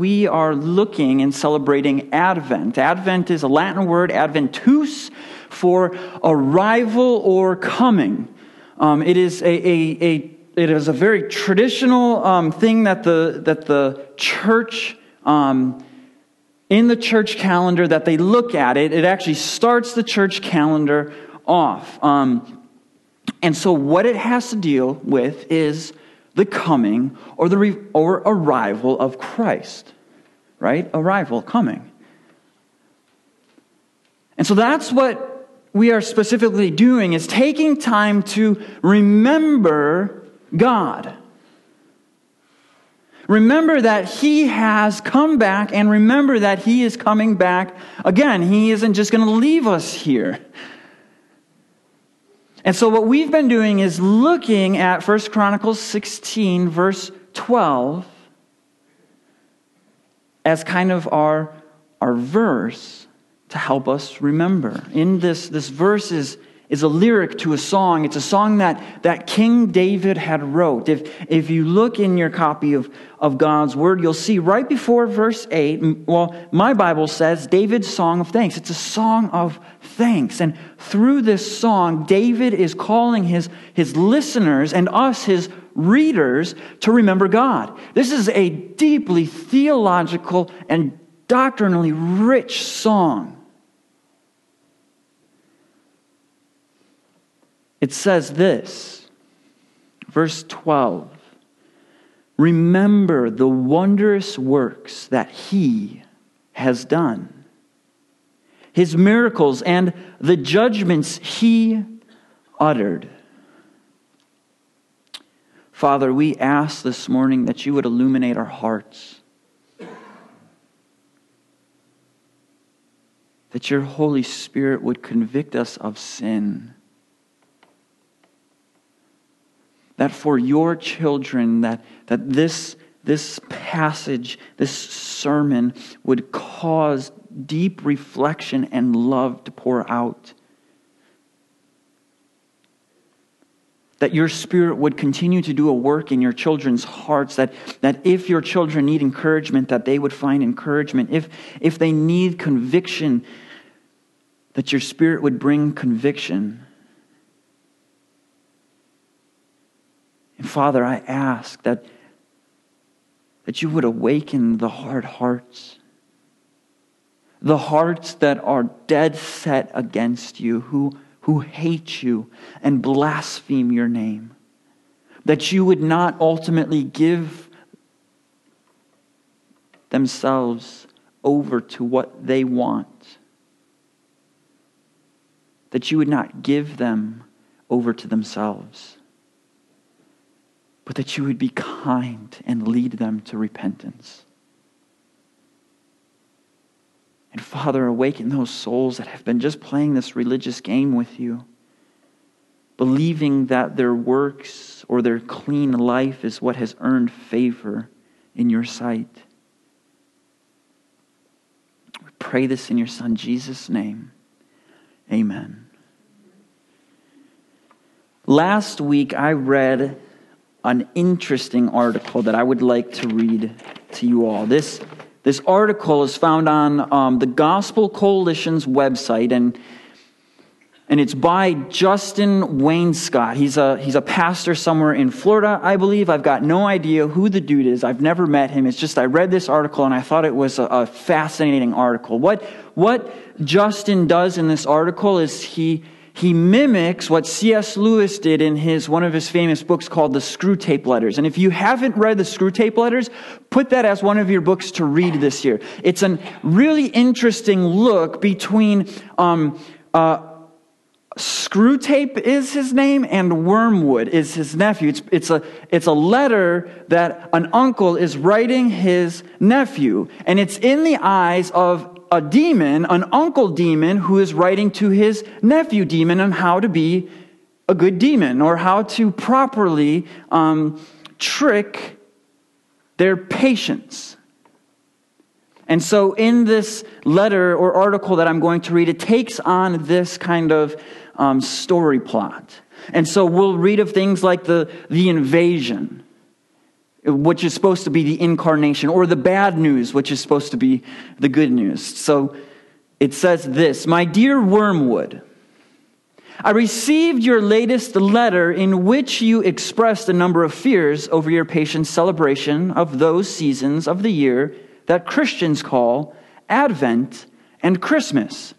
we are looking and celebrating Advent. Advent is a Latin word, adventus, for arrival or coming. Um, it is a, a, a, it is a very traditional um, thing that the, that the church, um, in the church calendar, that they look at it. It actually starts the church calendar off. Um, and so, what it has to deal with is the coming or the re- or arrival of Christ. Right? Arrival, coming. And so that's what we are specifically doing is taking time to remember God. Remember that He has come back and remember that He is coming back again. He isn't just going to leave us here. And so what we've been doing is looking at 1 Chronicles 16, verse 12, as kind of our, our verse to help us remember. In this, this verse is is a lyric to a song. It's a song that, that King David had wrote. If, if you look in your copy of, of God's Word, you'll see right before verse 8, well, my Bible says David's song of thanks. It's a song of thanks. And through this song, David is calling his, his listeners and us, his readers, to remember God. This is a deeply theological and doctrinally rich song. It says this, verse 12 Remember the wondrous works that He has done, His miracles, and the judgments He uttered. Father, we ask this morning that you would illuminate our hearts. That your Holy Spirit would convict us of sin that for your children that, that this, this passage, this sermon would cause deep reflection and love to pour out. That your spirit would continue to do a work in your children's hearts, that, that if your children need encouragement, that they would find encouragement. If, if they need conviction, that your spirit would bring conviction. And Father, I ask that, that you would awaken the hard hearts, the hearts that are dead set against you, who, who hate you and blaspheme your name. That you would not ultimately give themselves over to what they want. That you would not give them over to themselves but that you would be kind and lead them to repentance. And Father, awaken those souls that have been just playing this religious game with you, believing that their works or their clean life is what has earned favor in your sight. We pray this in your Son, Jesus' name. Amen. Last week, I read an interesting article that I would like to read to you all. This, this article is found on um, the Gospel Coalition's website, and, and it's by Justin Wainscott. He's a, he's a pastor somewhere in Florida, I believe. I've got no idea who the dude is. I've never met him. It's just I read this article and I thought it was a, a fascinating article. What, what Justin does in this article is he he mimics what C.S. Lewis did in his, one of his famous books called The Screwtape Letters. And if you haven't read The Screwtape Letters, put that as one of your books to read this year. It's a really interesting look between um, uh, Screwtape is his name and Wormwood is his nephew. It's, it's, a, it's a letter that an uncle is writing his nephew. And it's in the eyes of a demon, an uncle demon, who is writing to his nephew demon on how to be a good demon or how to properly um, trick their patients. And so, in this letter or article that I'm going to read, it takes on this kind of um, story plot. And so, we'll read of things like the, the invasion which is supposed to be the incarnation, or the bad news, which is supposed to be the good news. So it says this My dear Wormwood, I received your latest letter in which you expressed a number of fears over your patient's celebration of those seasons of the year that Christians call Advent and Christmas,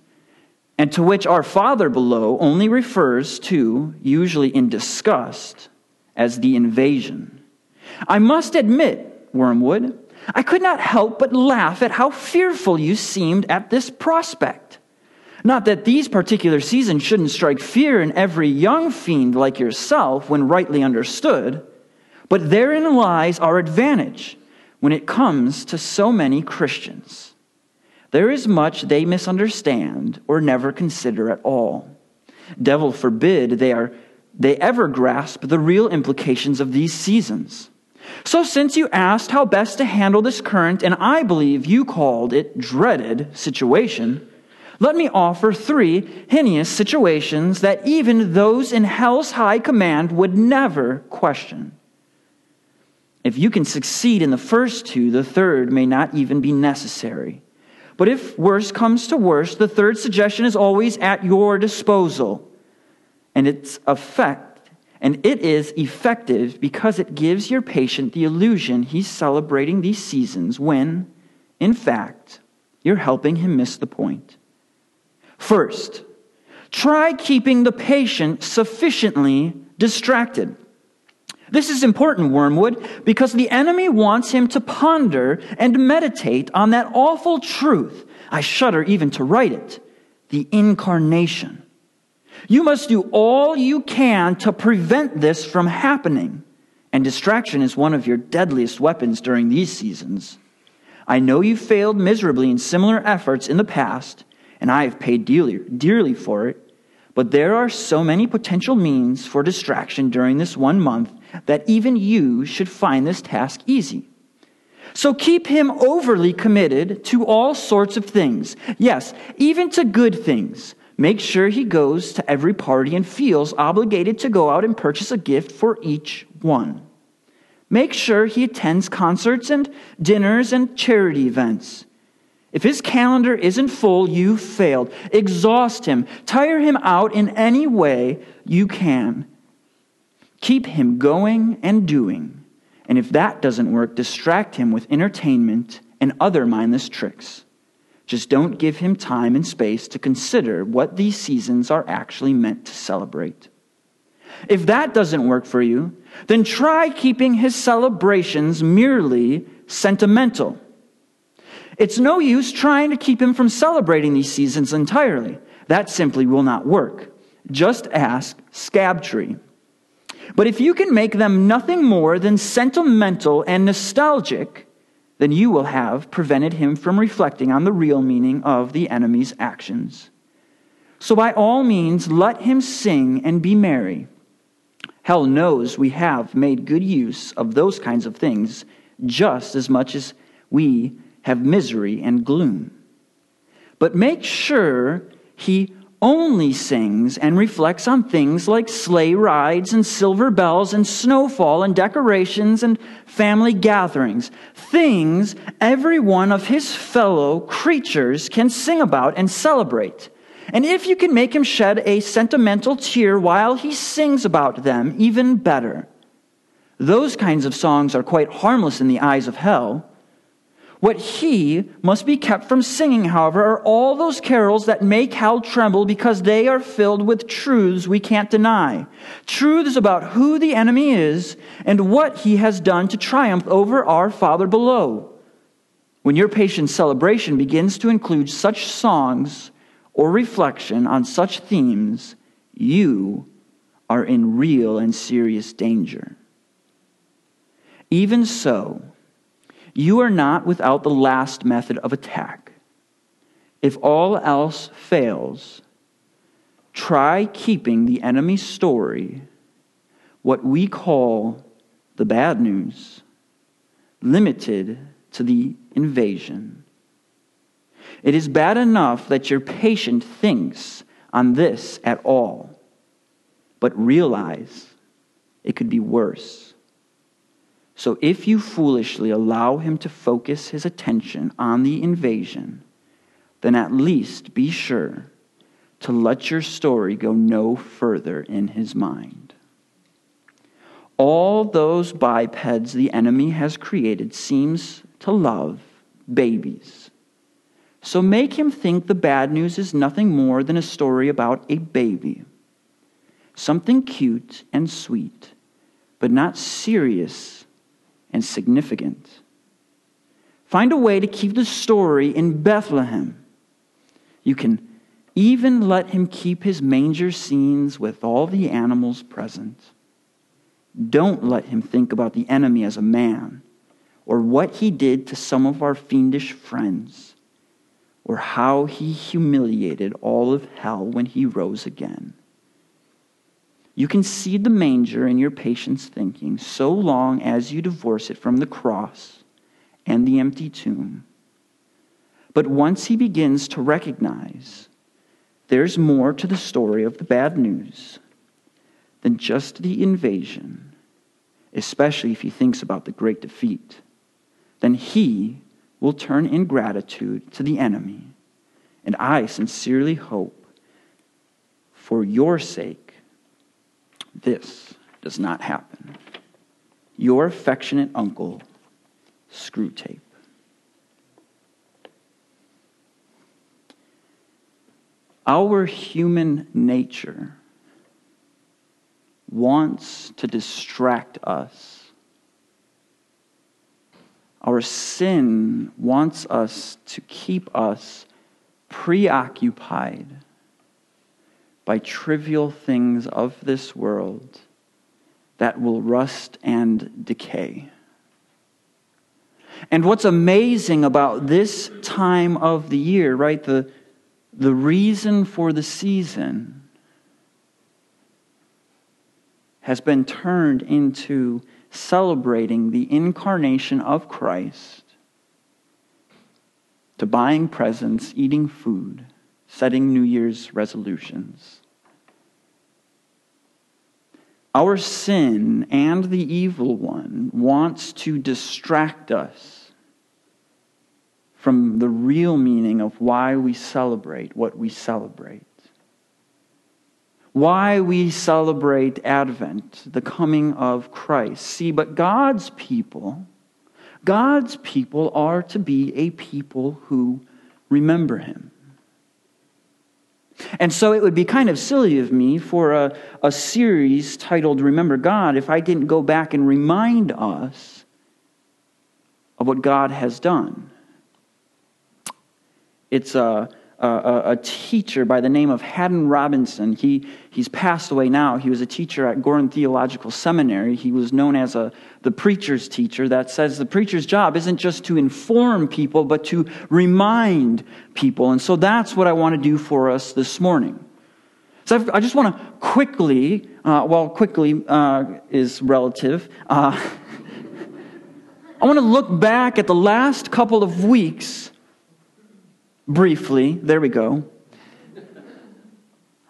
and to which our Father below only refers to, usually in disgust, as the invasion. I must admit, Wormwood, I could not help but laugh at how fearful you seemed at this prospect. Not that these particular seasons shouldn't strike fear in every young fiend like yourself when rightly understood, but therein lies our advantage when it comes to so many Christians. There is much they misunderstand or never consider at all. Devil forbid they are they ever grasp the real implications of these seasons. So, since you asked how best to handle this current, and I believe you called it dreaded situation, let me offer three heinous situations that even those in hell's high command would never question. If you can succeed in the first two, the third may not even be necessary. But if worse comes to worse, the third suggestion is always at your disposal. And its effect and it is effective because it gives your patient the illusion he's celebrating these seasons when, in fact, you're helping him miss the point. First, try keeping the patient sufficiently distracted. This is important, Wormwood, because the enemy wants him to ponder and meditate on that awful truth. I shudder even to write it the incarnation. You must do all you can to prevent this from happening. And distraction is one of your deadliest weapons during these seasons. I know you failed miserably in similar efforts in the past, and I have paid dearly, dearly for it. But there are so many potential means for distraction during this one month that even you should find this task easy. So keep him overly committed to all sorts of things. Yes, even to good things Make sure he goes to every party and feels obligated to go out and purchase a gift for each one. Make sure he attends concerts and dinners and charity events. If his calendar isn't full, you failed. Exhaust him. Tire him out in any way you can. Keep him going and doing. And if that doesn't work, distract him with entertainment and other mindless tricks. Just don't give him time and space to consider what these seasons are actually meant to celebrate. If that doesn't work for you, then try keeping his celebrations merely sentimental. It's no use trying to keep him from celebrating these seasons entirely. That simply will not work. Just ask Scabtree. But if you can make them nothing more than sentimental and nostalgic, then you will have prevented him from reflecting on the real meaning of the enemy's actions. So, by all means, let him sing and be merry. Hell knows we have made good use of those kinds of things just as much as we have misery and gloom. But make sure he only sings and reflects on things like sleigh rides and silver bells and snowfall and decorations and family gatherings. Things every one of his fellow creatures can sing about and celebrate. And if you can make him shed a sentimental tear while he sings about them, even better. Those kinds of songs are quite harmless in the eyes of hell what he must be kept from singing, however, are all those carols that make hell tremble because they are filled with truths we can't deny. Truths about who the enemy is and what he has done to triumph over our Father below. When your patient's celebration begins to include such songs or reflection on such themes, you are in real and serious danger. Even so, you are not without the last method of attack. If all else fails, try keeping the enemy's story, what we call the bad news, limited to the invasion. It is bad enough that your patient thinks on this at all, but realize it could be worse. So if you foolishly allow him to focus his attention on the invasion, then at least be sure to let your story go no further in his mind. All those bipeds the enemy has created seems to love babies. So make him think the bad news is nothing more than a story about a baby. Something cute and sweet, but not serious and significant. Find a way to keep the story in Bethlehem. You can even let him keep his manger scenes with all the animals present. Don't let him think about the enemy as a man, or what he did to some of our fiendish friends, or how he humiliated all of hell when he rose again. You can seed the manger in your patient's thinking so long as you divorce it from the cross and the empty tomb. But once he begins to recognize there's more to the story of the bad news than just the invasion, especially if he thinks about the great defeat, then he will turn in gratitude to the enemy. And I sincerely hope, for your sake, this does not happen. Your affectionate uncle, Screwtape. Our human nature wants to distract us. Our sin wants us to keep us preoccupied by trivial things of this world that will rust and decay. And what's amazing about this time of the year, right? The, the reason for the season has been turned into celebrating the incarnation of Christ, to buying presents, eating food, setting New Year's resolutions. Our sin and the evil one wants to distract us from the real meaning of why we celebrate what we celebrate. Why we celebrate Advent, the coming of Christ. See, but God's people, God's people are to be a people who remember Him. And so it would be kind of silly of me for a, a series titled Remember God if I didn't go back and remind us of what God has done. It's a, a, a, teacher by the name of Haddon Robinson. He, he's passed away now. He was a teacher at Gordon Theological Seminary. He was known as a, the preacher's teacher that says the preacher's job isn't just to inform people, but to remind people. And so that's what I want to do for us this morning. So I've, i just want to quickly, uh, well, quickly uh, is relative. Uh, I want to look back at the last couple of weeks briefly, there we go,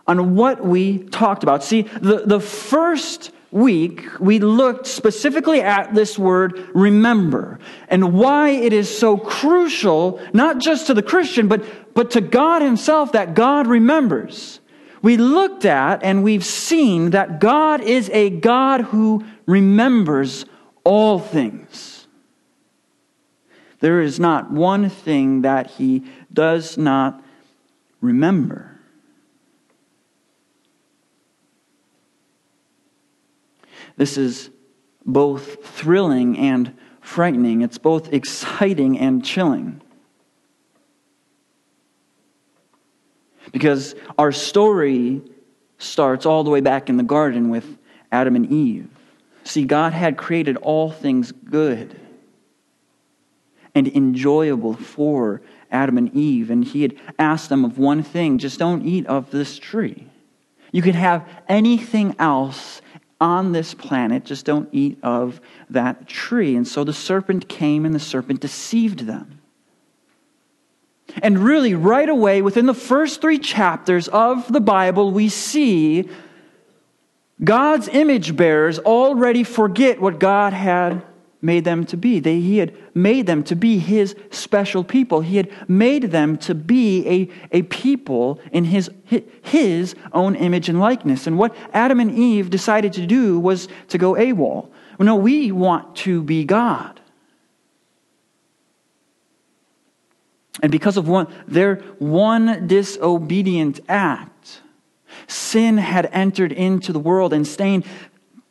on what we talked about. See, the, the first week, we looked specifically at this word remember and why it is so crucial, not just to the Christian, but, but to God Himself, that God remembers. We looked at and we've seen that God is a God who remembers all things. There is not one thing that he does not remember. This is both thrilling and frightening. It's both exciting and chilling. Because our story starts all the way back in the garden with Adam and Eve. See, God had created all things good and enjoyable for Adam and Eve. And he had asked them of one thing just don't eat of this tree. You can have anything else on this planet, just don't eat of that tree. And so the serpent came and the serpent deceived them. And really, right away, within the first three chapters of the Bible, we see God's image bearers already forget what God had made them to be. They, he had made them to be his special people. He had made them to be a, a people in his, his own image and likeness. And what Adam and Eve decided to do was to go AWOL. No, we want to be God. And because of one, their one disobedient act, sin had entered into the world and stained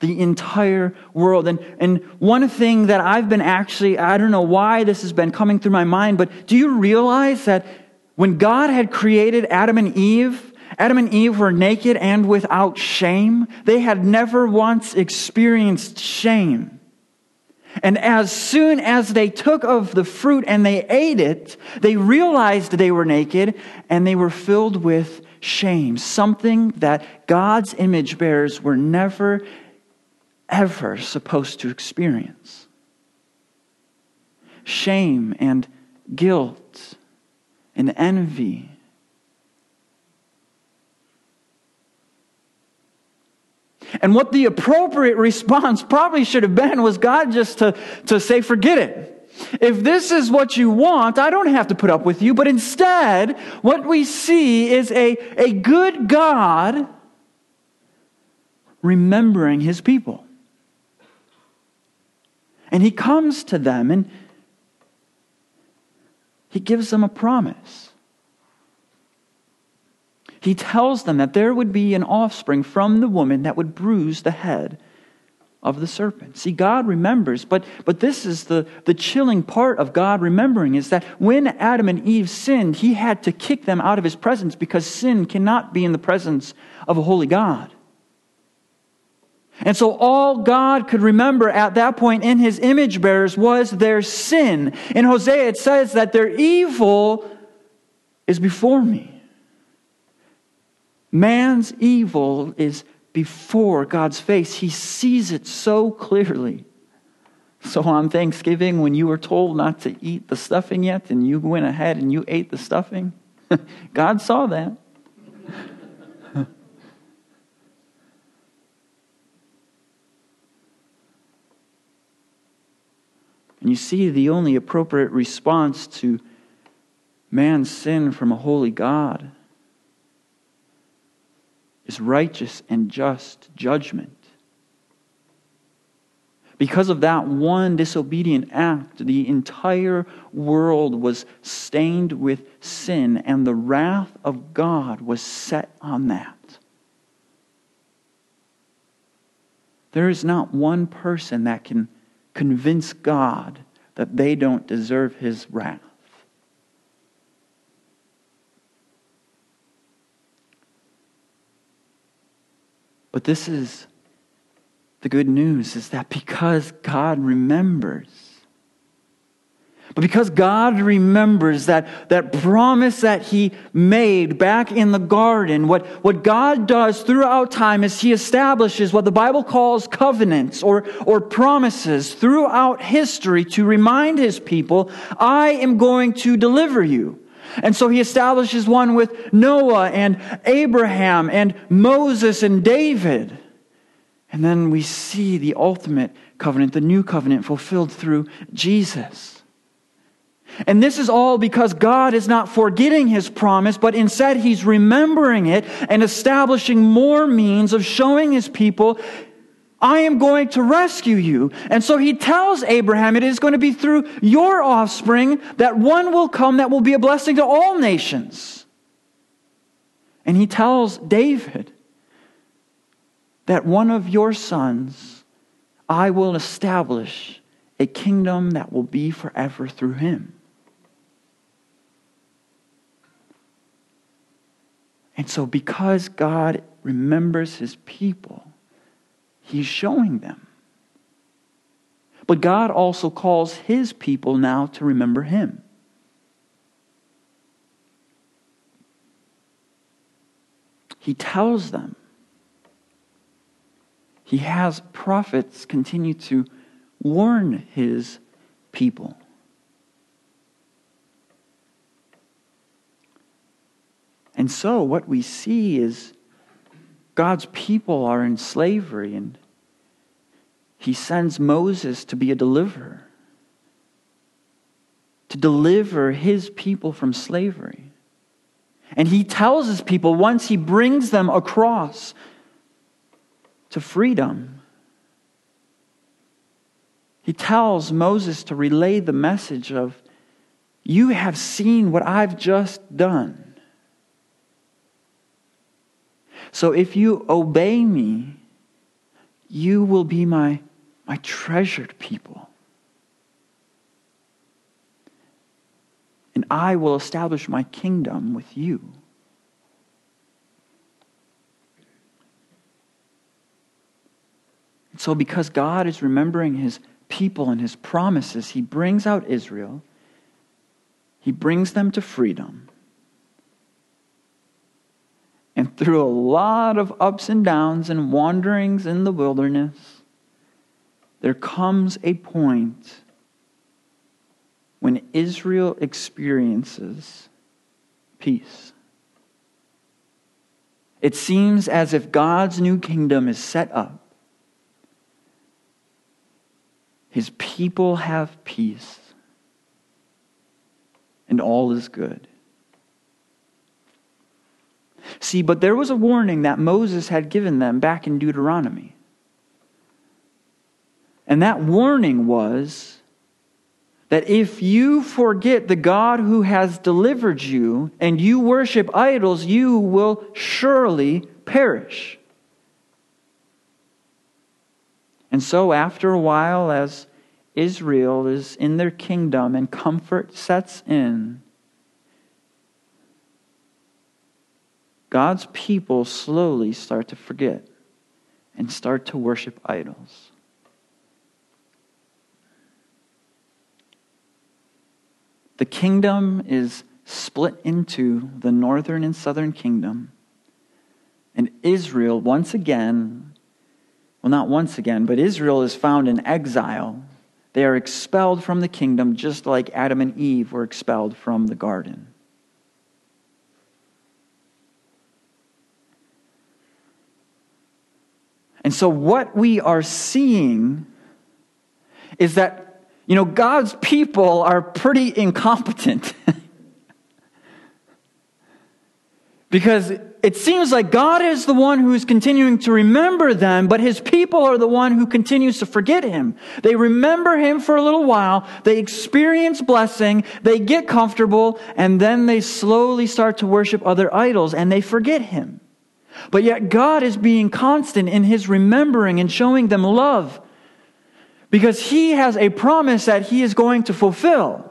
the entire world. And, and one thing that I've been actually, I don't know why this has been coming through my mind, but do you realize that when God had created Adam and Eve, Adam and Eve were naked and without shame? They had never once experienced shame. And as soon as they took of the fruit and they ate it, they realized they were naked and they were filled with shame, something that God's image bearers were never ever supposed to experience. Shame and guilt and envy. And what the appropriate response probably should have been was God just to, to say, forget it. If this is what you want, I don't have to put up with you. But instead, what we see is a, a good God remembering his people. And he comes to them and he gives them a promise. He tells them that there would be an offspring from the woman that would bruise the head of the serpent. See, God remembers, but, but this is the, the chilling part of God remembering is that when Adam and Eve sinned, he had to kick them out of his presence because sin cannot be in the presence of a holy God. And so all God could remember at that point in his image bearers was their sin. In Hosea, it says that their evil is before me. Man's evil is before God's face. He sees it so clearly. So on Thanksgiving, when you were told not to eat the stuffing yet, and you went ahead and you ate the stuffing, God saw that. And you see, the only appropriate response to man's sin from a holy God is righteous and just judgment. Because of that one disobedient act, the entire world was stained with sin, and the wrath of God was set on that. There is not one person that can convince God that they don't deserve his wrath. But this is the good news is that because God remembers but because God remembers that, that promise that He made back in the garden, what, what God does throughout time is He establishes what the Bible calls covenants or, or promises throughout history to remind His people, I am going to deliver you. And so He establishes one with Noah and Abraham and Moses and David. And then we see the ultimate covenant, the new covenant fulfilled through Jesus. And this is all because God is not forgetting his promise, but instead he's remembering it and establishing more means of showing his people, I am going to rescue you. And so he tells Abraham it is going to be through your offspring that one will come that will be a blessing to all nations. And he tells David that one of your sons I will establish a kingdom that will be forever through him. And so, because God remembers his people, he's showing them. But God also calls his people now to remember him. He tells them. He has prophets continue to warn his people. And so, what we see is God's people are in slavery, and he sends Moses to be a deliverer, to deliver his people from slavery. And he tells his people once he brings them across to freedom, he tells Moses to relay the message of, You have seen what I've just done. So if you obey me, you will be my, my treasured people. And I will establish my kingdom with you. So, because God is remembering his people and his promises, he brings out Israel, he brings them to freedom. And through a lot of ups and downs and wanderings in the wilderness, there comes a point when Israel experiences peace. It seems as if God's new kingdom is set up. His people have peace, and all is good. See, but there was a warning that Moses had given them back in Deuteronomy. And that warning was that if you forget the God who has delivered you and you worship idols, you will surely perish. And so, after a while, as Israel is in their kingdom and comfort sets in, God's people slowly start to forget and start to worship idols. The kingdom is split into the northern and southern kingdom. And Israel, once again, well, not once again, but Israel is found in exile. They are expelled from the kingdom just like Adam and Eve were expelled from the garden. And so, what we are seeing is that, you know, God's people are pretty incompetent. because it seems like God is the one who is continuing to remember them, but his people are the one who continues to forget him. They remember him for a little while, they experience blessing, they get comfortable, and then they slowly start to worship other idols and they forget him. But yet, God is being constant in his remembering and showing them love because he has a promise that he is going to fulfill.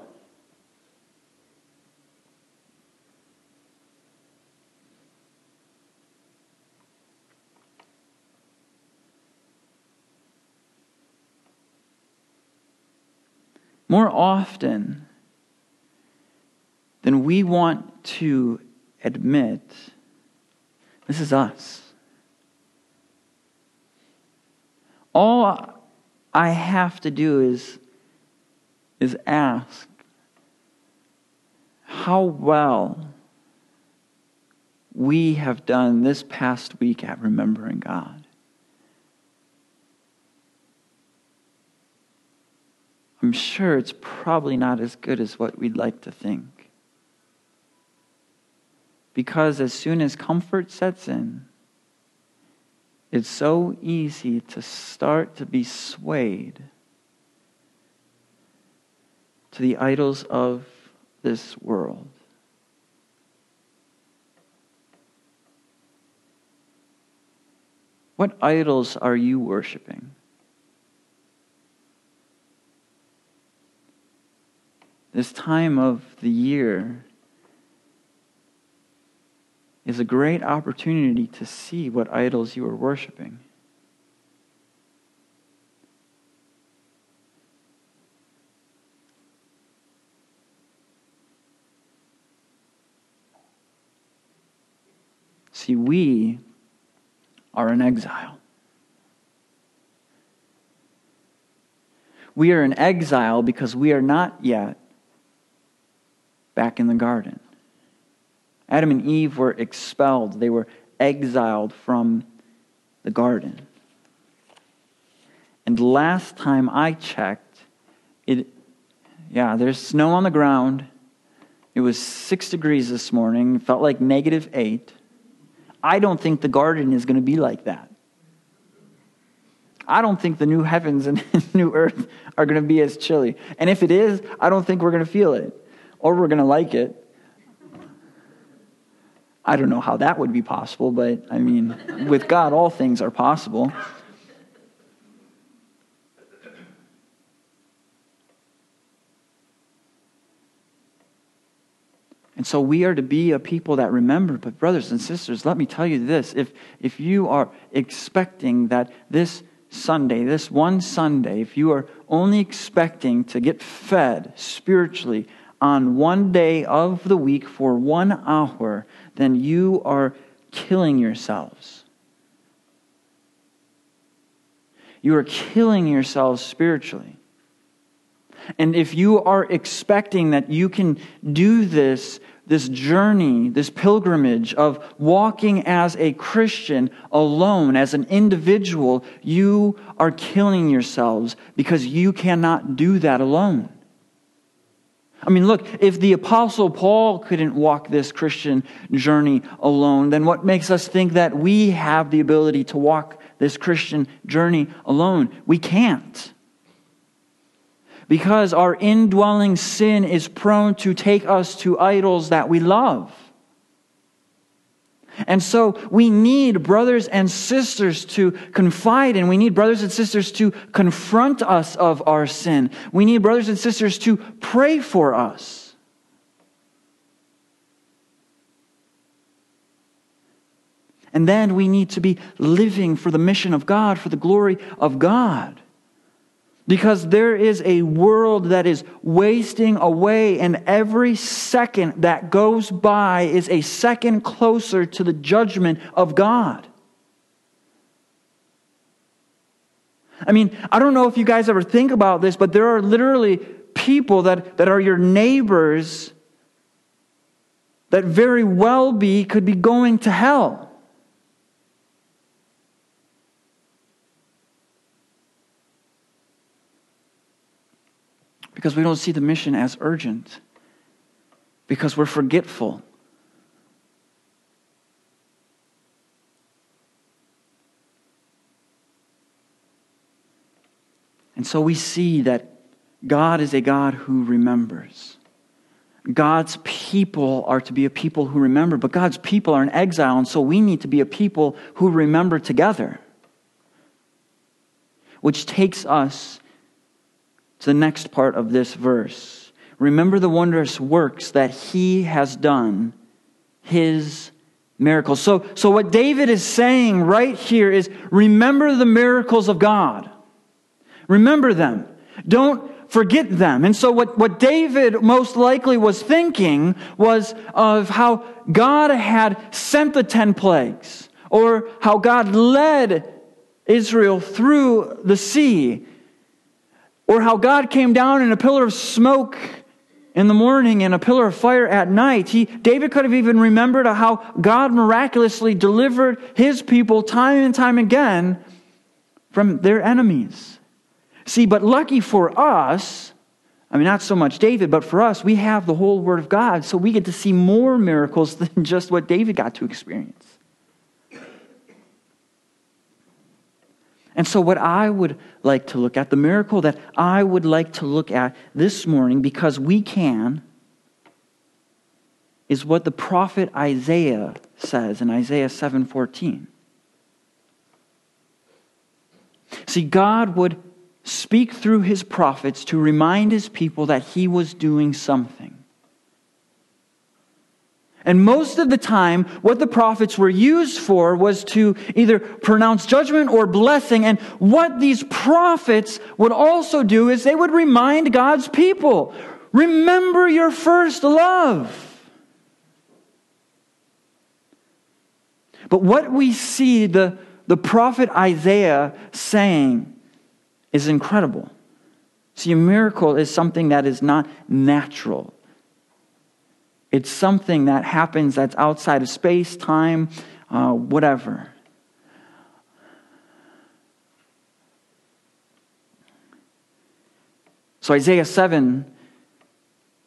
More often than we want to admit, this is us. All I have to do is, is ask how well we have done this past week at remembering God. I'm sure it's probably not as good as what we'd like to think. Because as soon as comfort sets in, it's so easy to start to be swayed to the idols of this world. What idols are you worshiping? This time of the year is a great opportunity to see what idols you are worshiping. See, we are in exile. We are in exile because we are not yet back in the garden. Adam and Eve were expelled, they were exiled from the garden. And last time I checked, it, yeah, there's snow on the ground. It was six degrees this morning. It felt like negative eight. I don't think the garden is going to be like that. I don't think the new heavens and new earth are going to be as chilly. And if it is, I don't think we're going to feel it or we're going to like it. I don't know how that would be possible, but I mean, with God, all things are possible. And so we are to be a people that remember. But, brothers and sisters, let me tell you this if, if you are expecting that this Sunday, this one Sunday, if you are only expecting to get fed spiritually on one day of the week for one hour, then you are killing yourselves. You are killing yourselves spiritually. And if you are expecting that you can do this, this journey, this pilgrimage of walking as a Christian alone, as an individual, you are killing yourselves because you cannot do that alone. I mean, look, if the Apostle Paul couldn't walk this Christian journey alone, then what makes us think that we have the ability to walk this Christian journey alone? We can't. Because our indwelling sin is prone to take us to idols that we love. And so we need brothers and sisters to confide in. We need brothers and sisters to confront us of our sin. We need brothers and sisters to pray for us. And then we need to be living for the mission of God, for the glory of God. Because there is a world that is wasting away, and every second that goes by is a second closer to the judgment of God. I mean, I don't know if you guys ever think about this, but there are literally people that, that are your neighbors that very well be could be going to hell. Because we don't see the mission as urgent. Because we're forgetful. And so we see that God is a God who remembers. God's people are to be a people who remember, but God's people are in exile, and so we need to be a people who remember together. Which takes us to the next part of this verse. Remember the wondrous works that he has done, his miracles. So, so what David is saying right here is remember the miracles of God. Remember them. Don't forget them. And so what, what David most likely was thinking was of how God had sent the ten plagues, or how God led Israel through the sea, or how God came down in a pillar of smoke in the morning and a pillar of fire at night. He, David could have even remembered how God miraculously delivered his people time and time again from their enemies. See, but lucky for us, I mean, not so much David, but for us, we have the whole Word of God, so we get to see more miracles than just what David got to experience. And so, what I would like to look at, the miracle that I would like to look at this morning, because we can, is what the prophet Isaiah says in Isaiah 7:14. See, God would speak through his prophets to remind his people that he was doing something. And most of the time, what the prophets were used for was to either pronounce judgment or blessing. And what these prophets would also do is they would remind God's people remember your first love. But what we see the, the prophet Isaiah saying is incredible. See, a miracle is something that is not natural. It's something that happens that's outside of space, time, uh, whatever. So, Isaiah 7,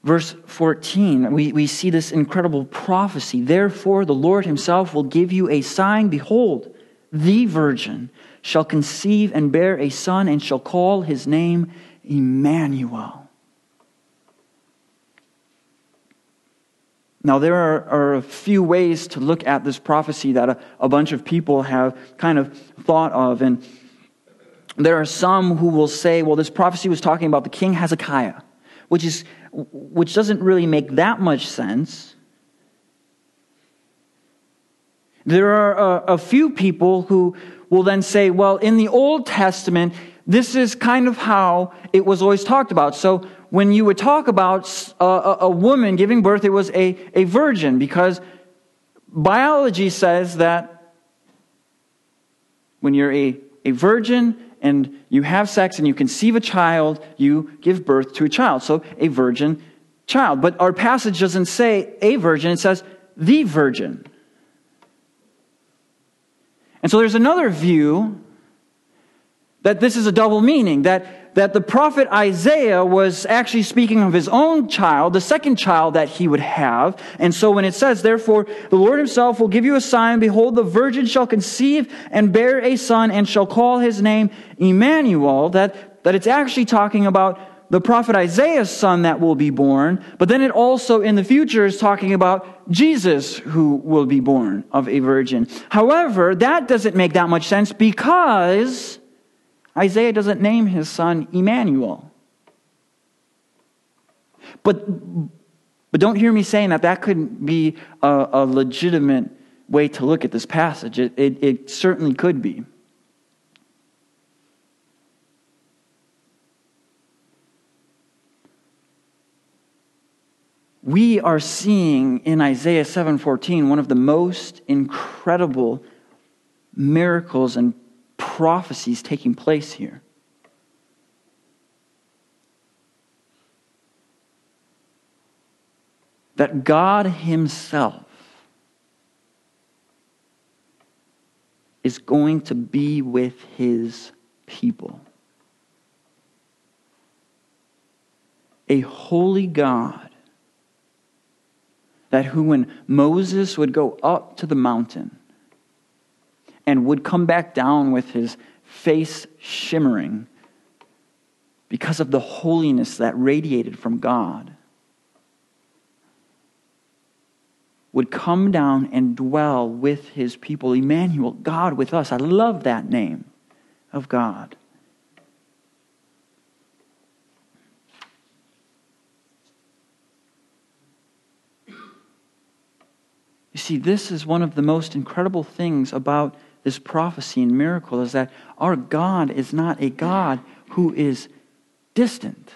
verse 14, we, we see this incredible prophecy. Therefore, the Lord himself will give you a sign. Behold, the virgin shall conceive and bear a son, and shall call his name Emmanuel. Now, there are, are, a few ways to look at this prophecy that a, a bunch of people have kind of thought of. And there are some who will say, well, this prophecy was talking about the king Hezekiah, which, is, which doesn't really make that much sense. There are a, a few people who will then say, well, in the Old Testament, this is kind of how it was always talked about. So when you would talk about a, a, woman giving birth, it was a, a virgin because biology says that when you're a, a virgin and you have sex and you conceive a child, you give birth to a child. So a virgin child. But our passage doesn't say a virgin, it says the virgin. And so there's another view that this is a double meaning, that that the prophet Isaiah was actually speaking of his own child, the second child that he would have. And so when it says, therefore, the Lord himself will give you a sign, behold, the virgin shall conceive and bear a son and shall call his name Emmanuel, that, that it's actually talking about the prophet Isaiah's son that will be born, but then it also in the future is talking about Jesus who will be born of a virgin. However, that doesn't make that much sense because Isaiah doesn't name his son Emmanuel. But, but don't hear me saying that that couldn't be a, a legitimate way to look at this passage. It, it, it certainly could be. we are seeing in Isaiah 7:14 one of the most incredible miracles and prophecies taking place here. That God Himself is going to be with His people. A holy God that who, when Moses would go up to the mountain, and would come back down with his face shimmering because of the holiness that radiated from God, would come down and dwell with his people. Emmanuel, God with us. I love that name of God. You see, this is one of the most incredible things about this prophecy and miracle is that our God is not a God who is distant.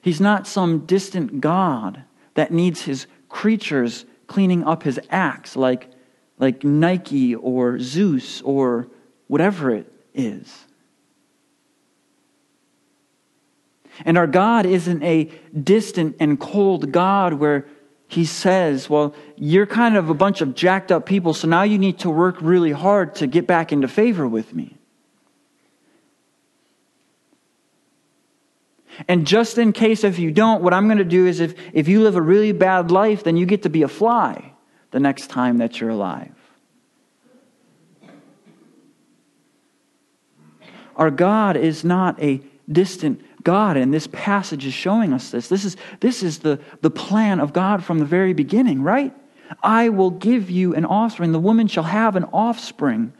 He's not some distant God that needs his creatures cleaning up his acts like, like Nike or Zeus or whatever it is. And our God isn't a distant and cold God where he says, Well, you're kind of a bunch of jacked up people, so now you need to work really hard to get back into favor with me. And just in case if you don't, what I'm going to do is if, if you live a really bad life, then you get to be a fly the next time that you're alive. Our God is not a distant God, and this passage is showing us this. This is, this is the, the plan of God from the very beginning, right? I will give you an offspring. The woman shall have an offspring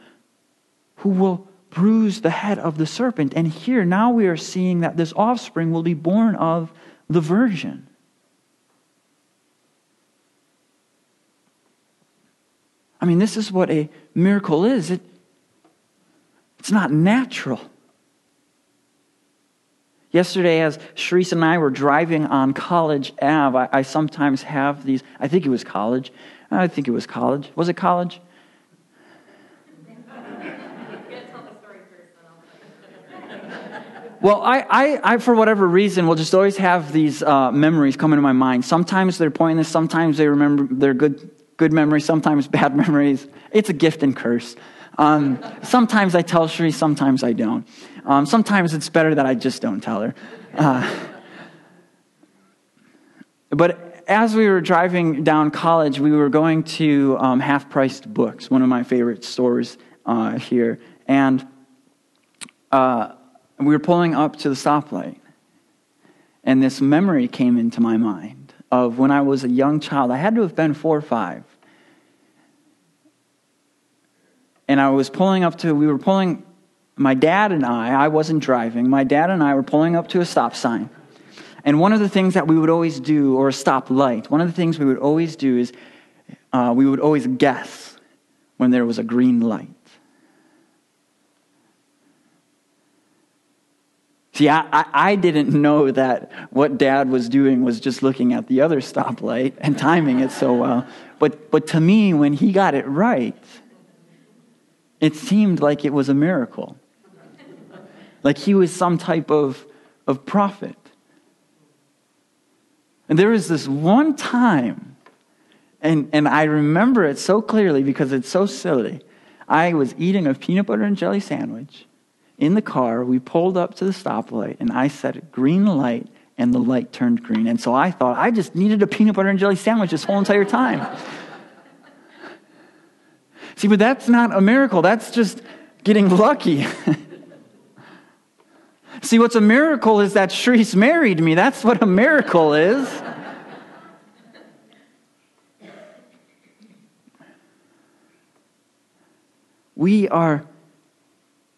who will bruise the head of the serpent. And here, now we are seeing that this offspring will be born of the virgin. I mean, this is what a miracle is. It, it's not natural. Yesterday, as Sharice and I were driving on College Ave, I, I, sometimes have these, I think it was college. I think it was college. Was it college? well, I, I, I, for whatever reason, will just always have these uh, memories come into my mind. Sometimes they're pointless, sometimes they remember they're good, good memories, sometimes bad memories. It's a gift and curse. Um, sometimes I tell Sheree, sometimes I don't. Um, sometimes it's better that I just don't tell her. Uh, but as we were driving down college, we were going to um, Half Priced Books, one of my favorite stores uh, here. And uh, we were pulling up to the stoplight. And this memory came into my mind of when I was a young child. I had to have been four or five. And I was pulling up to, we were pulling, my dad and I, I wasn't driving, my dad and I were pulling up to a stop sign. And one of the things that we would always do, or a stop light, one of the things we would always do is uh, we would always guess when there was a green light. See, I, I, I, didn't know that what dad was doing was just looking at the other stoplight and timing it so well. But, but to me, when he got it right, it seemed like it was a miracle. Like he was some type of, of prophet. And there was this one time, and, and I remember it so clearly because it's so silly. I was eating a peanut butter and jelly sandwich in the car, we pulled up to the stoplight, and I said, green light, and the light turned green. And so I thought, I just needed a peanut butter and jelly sandwich this whole entire time. See, but that's not a miracle. That's just getting lucky. See, what's a miracle is that Shreese married me. That's what a miracle is. we are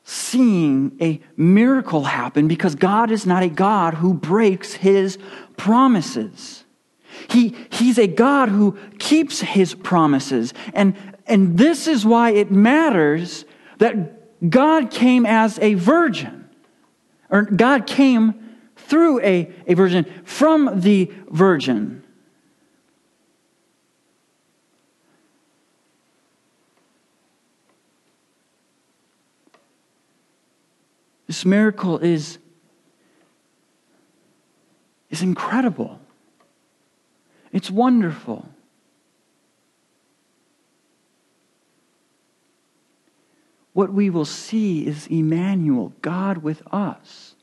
seeing a miracle happen because God is not a God who breaks his promises. He, he's a God who keeps his promises. And, and this is why it matters that God came as a virgin, or God came through a, a virgin, from the virgin. This miracle is, is incredible. It's wonderful. What we will see is Emmanuel, God with us.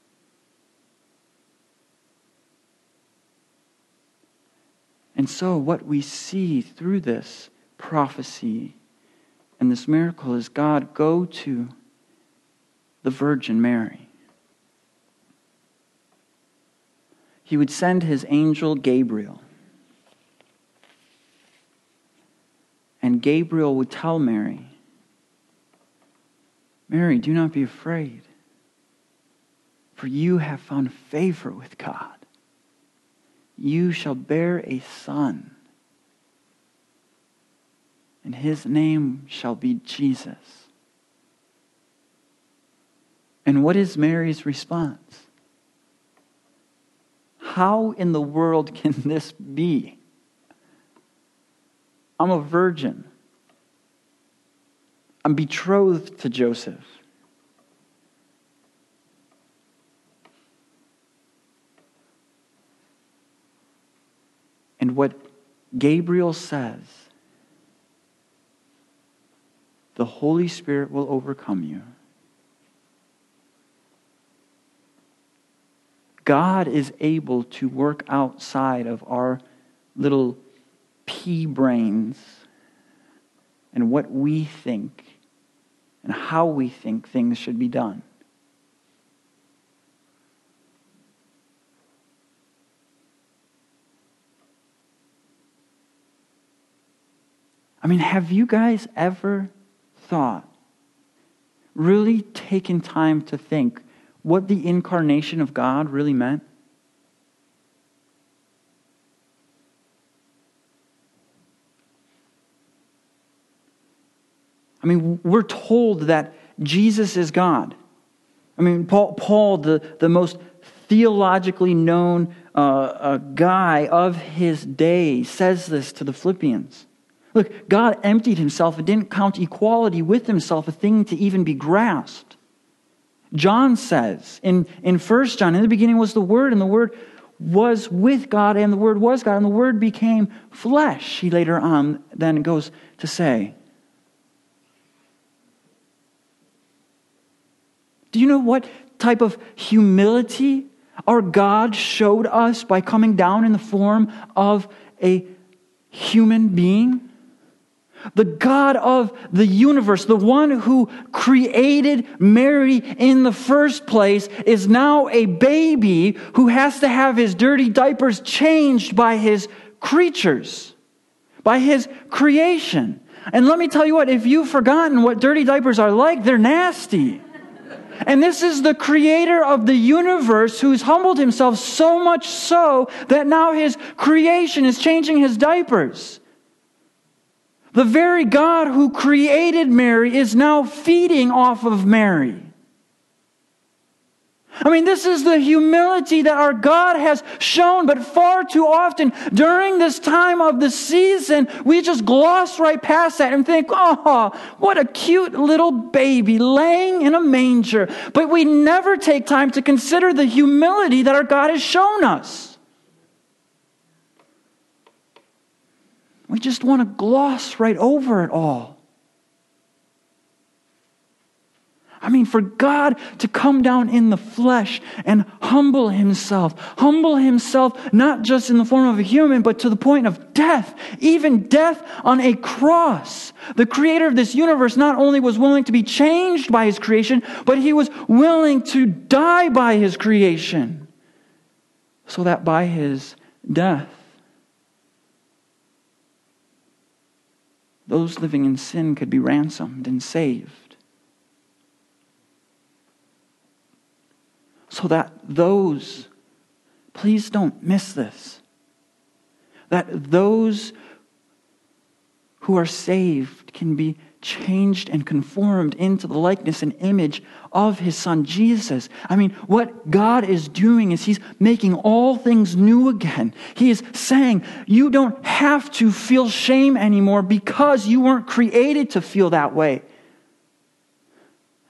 And so, what we see through this prophecy and this miracle is God go to the Virgin Mary. He would send his angel Gabriel. And Gabriel would tell Mary, Mary, do not be afraid, for you have found favor with God. You shall bear a son, and his name shall be Jesus. And what is Mary's response? How in the world can this be? I'm a virgin. I'm betrothed to Joseph. And what Gabriel says, the Holy Spirit will overcome you. God is able to work outside of our little pea brains and what we think and how we think things should be done. I mean, have you guys ever thought, really taken time to think what the incarnation of God really meant? I mean, we're told that Jesus is God. I mean, Paul, Paul the, the most theologically known uh, uh, guy of his day, says this to the Philippians. Look, God emptied himself and didn't count equality with himself a thing to even be grasped. John says in, in 1 John, in the beginning was the Word, and the Word was with God, and the Word was God, and the Word became flesh, he later on then goes to say. Do you know what type of humility our God showed us by coming down in the form of a human being? The God of the universe, the one who created Mary in the first place, is now a baby who has to have his dirty diapers changed by his creatures, by his creation. And let me tell you what, if you've forgotten what dirty diapers are like, they're nasty. And this is the creator of the universe who's humbled himself so much so that now his creation is changing his diapers. The very God who created Mary is now feeding off of Mary. I mean, this is the humility that our God has shown, but far too often during this time of the season, we just gloss right past that and think, oh, what a cute little baby laying in a manger. But we never take time to consider the humility that our God has shown us. We just want to gloss right over it all. I mean, for God to come down in the flesh and humble himself, humble himself not just in the form of a human, but to the point of death, even death on a cross. The creator of this universe not only was willing to be changed by his creation, but he was willing to die by his creation, so that by his death, those living in sin could be ransomed and saved. So that those, please don't miss this, that those who are saved can be changed and conformed into the likeness and image of his son Jesus. I mean, what God is doing is he's making all things new again. He is saying, you don't have to feel shame anymore because you weren't created to feel that way.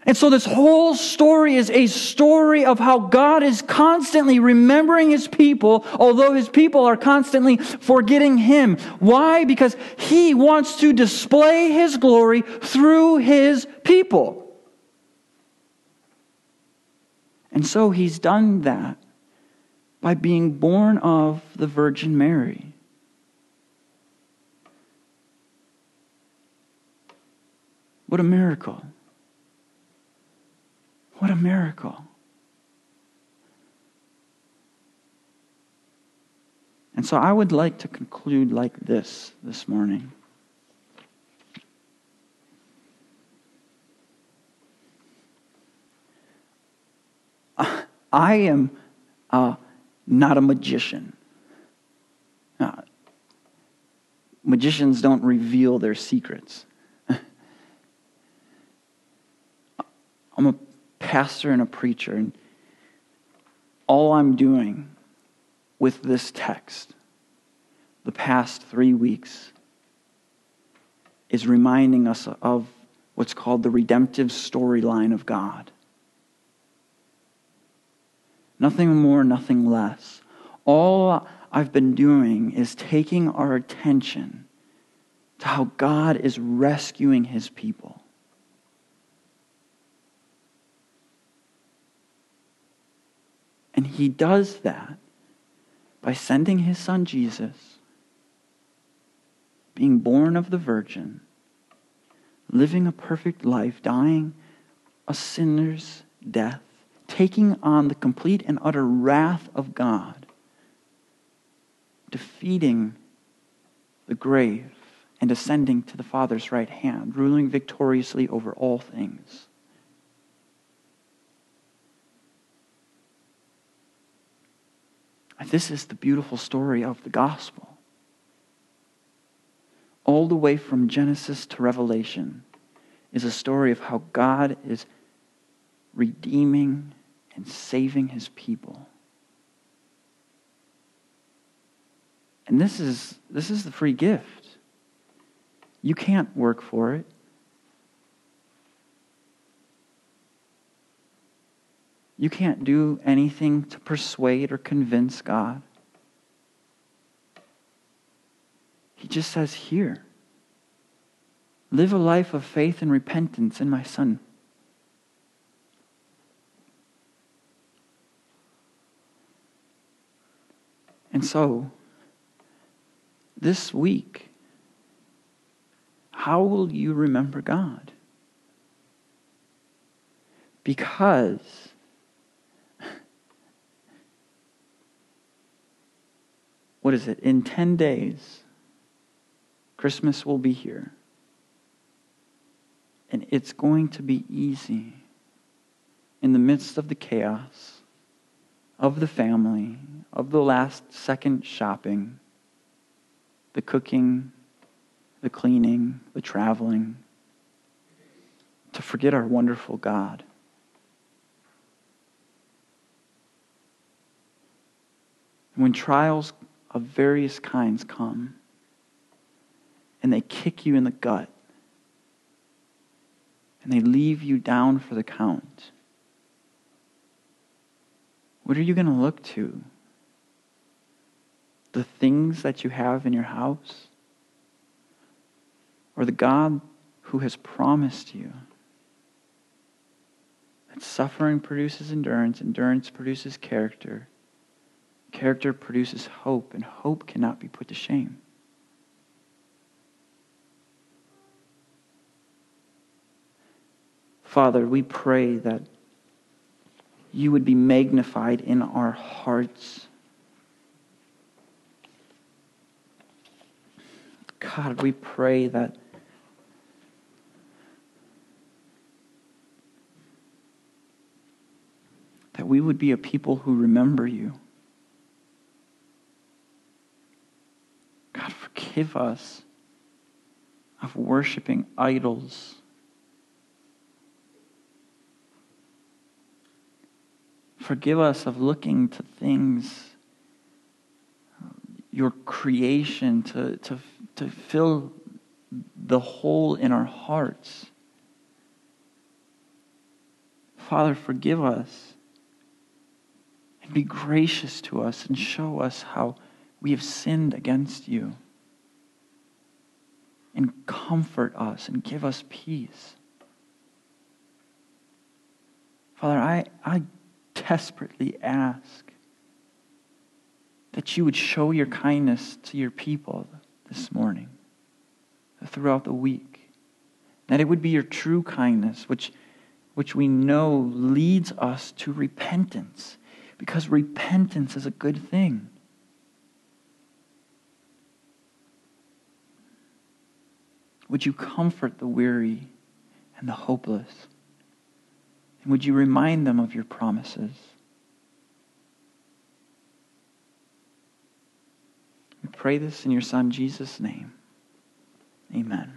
And so, this whole story is a story of how God is constantly remembering his people, although his people are constantly forgetting him. Why? Because he wants to display his glory through his people. And so, he's done that by being born of the Virgin Mary. What a miracle. What a miracle. And so I would like to conclude like this this morning. I am uh, not a magician. Uh, magicians don't reveal their secrets. I'm a pastor and a preacher, and all I'm doing with this text the past three weeks is reminding us of what's called the redemptive storyline of God. Nothing more, nothing less. All I've been doing is taking our attention to how God is rescuing his people. And he does that by sending his son Jesus, being born of the Virgin, living a perfect life, dying a sinner's death, taking on the complete and utter wrath of God, defeating the grave and ascending to the Father's right hand, ruling victoriously over all things. This is the beautiful story of the gospel. All the way from Genesis to Revelation is a story of how God is redeeming and saving his people. And this is, this is the free gift. You can't work for it. You can't do anything to persuade or convince God. He just says, Here, live a life of faith and repentance in my Son. And so, this week, how will you remember God? Because what is it? In 10 days, Christmas will be here. And it's going to be easy in the midst of the chaos of the family, of the last second shopping, the cooking, the cleaning, the traveling, to forget our wonderful God. When trials of various kinds come and they kick you in the gut and they leave you down for the count, what are you going to look to? The things that you have in your house? Or the God who has promised you that suffering produces endurance, endurance produces character, character produces hope, and hope cannot be put to shame? Father, we pray that you would be magnified in our hearts. God, we pray that that we would be a people who remember you. God, forgive us of worshiping idols Forgive us of looking to things, um, your creation, to, to, to fill the hole in our hearts. Father, forgive us and be gracious to us and show us how we have sinned against you. And comfort us and give us peace. Father, I, I desperately ask that you would show your kindness to your people this morning, throughout the week. That it would be your true kindness, which, which we know leads us to repentance, because repentance is a good thing. Would you comfort the weary and the hopeless? And would you remind them of your promises? We pray this in your Son, Jesus' name. Amen.